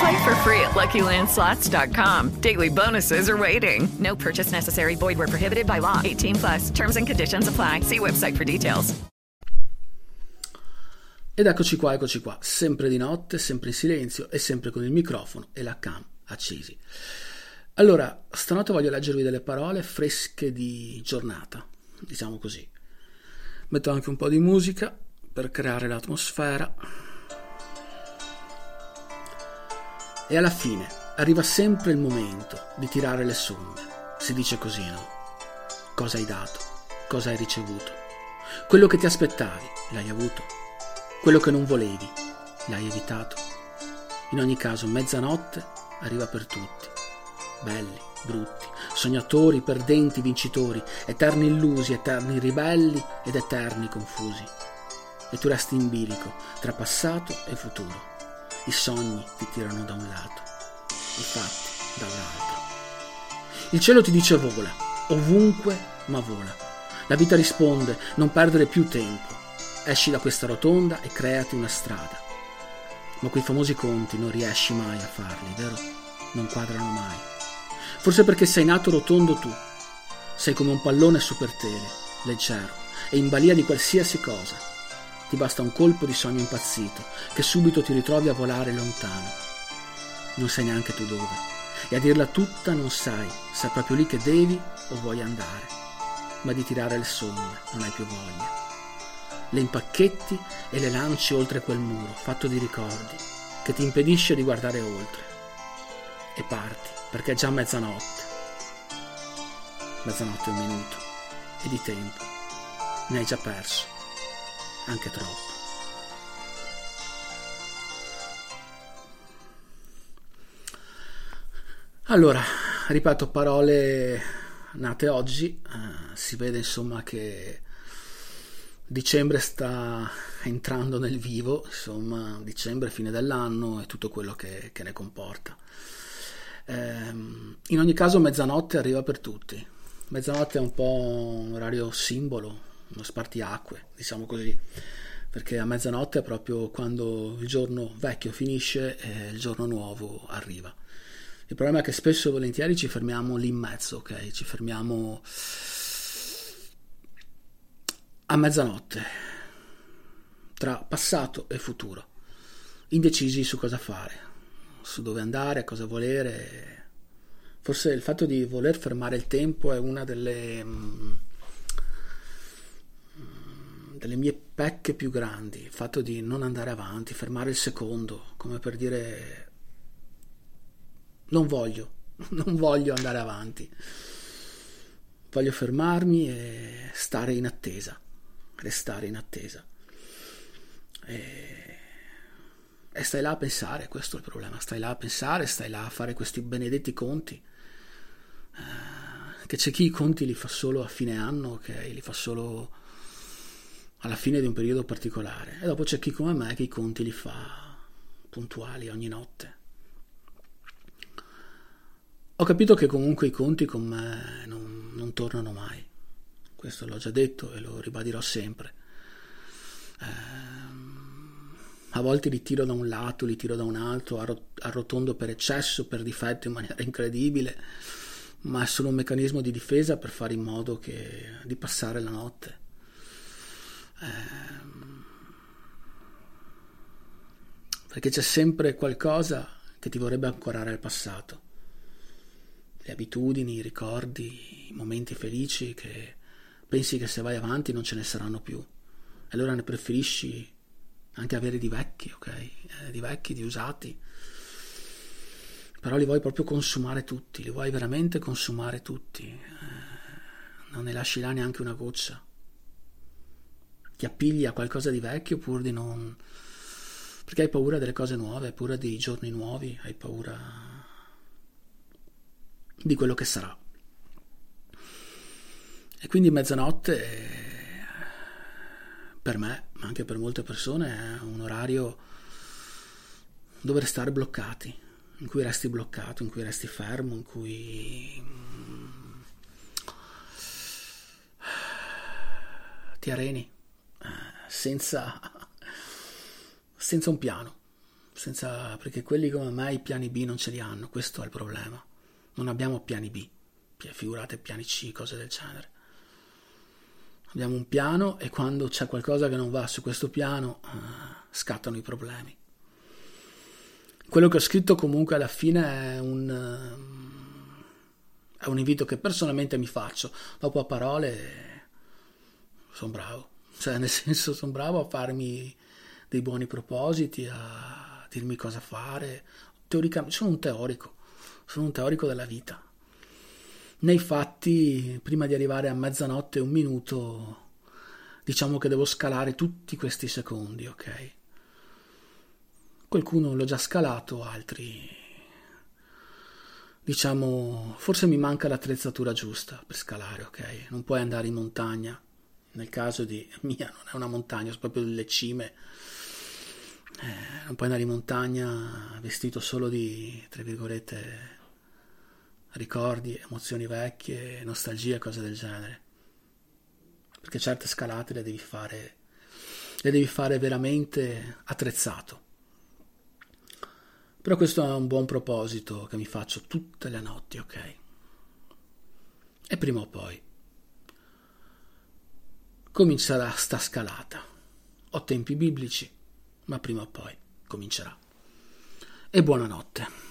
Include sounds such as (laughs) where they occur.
Play for free at LuckyLandSlots.com. Daily bonuses are waiting. No purchase necessary. Void where prohibited by law. 18 plus. Terms and conditions apply. See website for details. Ed eccoci qua, eccoci qua, sempre di notte, sempre in silenzio e sempre con il microfono e la cam accesi. Allora, stanotte voglio leggervi delle parole fresche di giornata, diciamo così. Metto anche un po' di musica per creare l'atmosfera. E alla fine arriva sempre il momento di tirare le somme. Si dice così, no? Cosa hai dato? Cosa hai ricevuto? Quello che ti aspettavi, l'hai avuto? Quello che non volevi, l'hai evitato? In ogni caso, mezzanotte arriva per tutti. Belli, brutti, sognatori, perdenti, vincitori, eterni illusi, eterni ribelli ed eterni confusi. E tu resti in bilico tra passato e futuro. I sogni ti tirano da un lato, i fatti dall'altro. Il cielo ti dice vola, ovunque ma vola. La vita risponde, non perdere più tempo. Esci da questa rotonda e creati una strada. Ma quei famosi conti non riesci mai a farli, vero? Non quadrano mai. Forse perché sei nato rotondo tu. Sei come un pallone super tele, leggero e in balia di qualsiasi cosa. Ti basta un colpo di sogno impazzito, che subito ti ritrovi a volare lontano. Non sai neanche tu dove. E a dirla tutta non sai se è proprio lì che devi o vuoi andare. Ma di tirare le somme non hai più voglia. Le impacchetti e le lanci oltre quel muro, fatto di ricordi, che ti impedisce di guardare oltre. E parti, perché è già mezzanotte. Mezzanotte e un minuto. E di tempo. Ne hai già perso. Anche troppo. Allora, ripeto, parole nate oggi. Eh, si vede insomma che dicembre sta entrando nel vivo, insomma, dicembre, fine dell'anno e tutto quello che, che ne comporta. Ehm, in ogni caso, mezzanotte arriva per tutti. Mezzanotte è un po' un orario simbolo, uno spartiacque, diciamo così, perché a mezzanotte è proprio quando il giorno vecchio finisce e il giorno nuovo arriva. Il problema è che spesso e volentieri ci fermiamo lì in mezzo, ok? Ci fermiamo a mezzanotte, tra passato e futuro, indecisi su cosa fare, su dove andare, cosa volere. Forse il fatto di voler fermare il tempo è una delle, mm, delle mie pecche più grandi, il fatto di non andare avanti, fermare il secondo, come per dire non voglio, (laughs) non voglio andare avanti. Voglio fermarmi e stare in attesa, restare in attesa. E, e stai là a pensare, questo è il problema, stai là a pensare, stai là a fare questi benedetti conti. Eh, che c'è chi i conti li fa solo a fine anno, ok? Li fa solo alla fine di un periodo particolare. E dopo c'è chi come me che i conti li fa puntuali ogni notte. Ho capito che comunque i conti con me non, non tornano mai. Questo l'ho già detto e lo ribadirò sempre. Ehm, a volte li tiro da un lato, li tiro da un altro, arrotondo per eccesso, per difetto in maniera (laughs) incredibile, ma è solo un meccanismo di difesa per fare in modo che, di passare la notte. Ehm, perché c'è sempre qualcosa che ti vorrebbe ancorare al passato le abitudini, i ricordi, i momenti felici che pensi che se vai avanti non ce ne saranno più. E allora ne preferisci anche avere di vecchi, ok? Eh, di vecchi, di usati. Però li vuoi proprio consumare tutti, li vuoi veramente consumare tutti. Eh, non ne lasci là neanche una goccia. Ti appigli a qualcosa di vecchio pur di non... perché hai paura delle cose nuove, hai paura dei giorni nuovi, hai paura di quello che sarà. E quindi mezzanotte per me, ma anche per molte persone, è un orario dove restare bloccati, in cui resti bloccato, in cui resti fermo, in cui ti areni senza, senza un piano, senza, perché quelli come me i piani B non ce li hanno, questo è il problema. Non abbiamo piani B, figurate piani C, cose del genere. Abbiamo un piano e quando c'è qualcosa che non va su questo piano uh, scattano i problemi. Quello che ho scritto comunque alla fine è un, è un invito che personalmente mi faccio. Dopo a parole sono bravo, cioè nel senso sono bravo a farmi dei buoni propositi, a dirmi cosa fare. Teoricamente sono un teorico, sono un teorico della vita nei fatti, prima di arrivare a mezzanotte un minuto, diciamo che devo scalare tutti questi secondi, ok? Qualcuno l'ho già scalato, altri diciamo, forse mi manca l'attrezzatura giusta per scalare, ok? Non puoi andare in montagna. Nel caso di mia non è una montagna, sono proprio delle cime. Eh, non puoi andare in montagna vestito solo di, tra virgolette, ricordi, emozioni vecchie, nostalgie, cose del genere. Perché certe scalate le devi fare, le devi fare veramente attrezzato. Però questo è un buon proposito che mi faccio tutte le notti, ok? E prima o poi comincerà sta scalata. Ho tempi biblici, ma prima o poi comincerà. E buonanotte.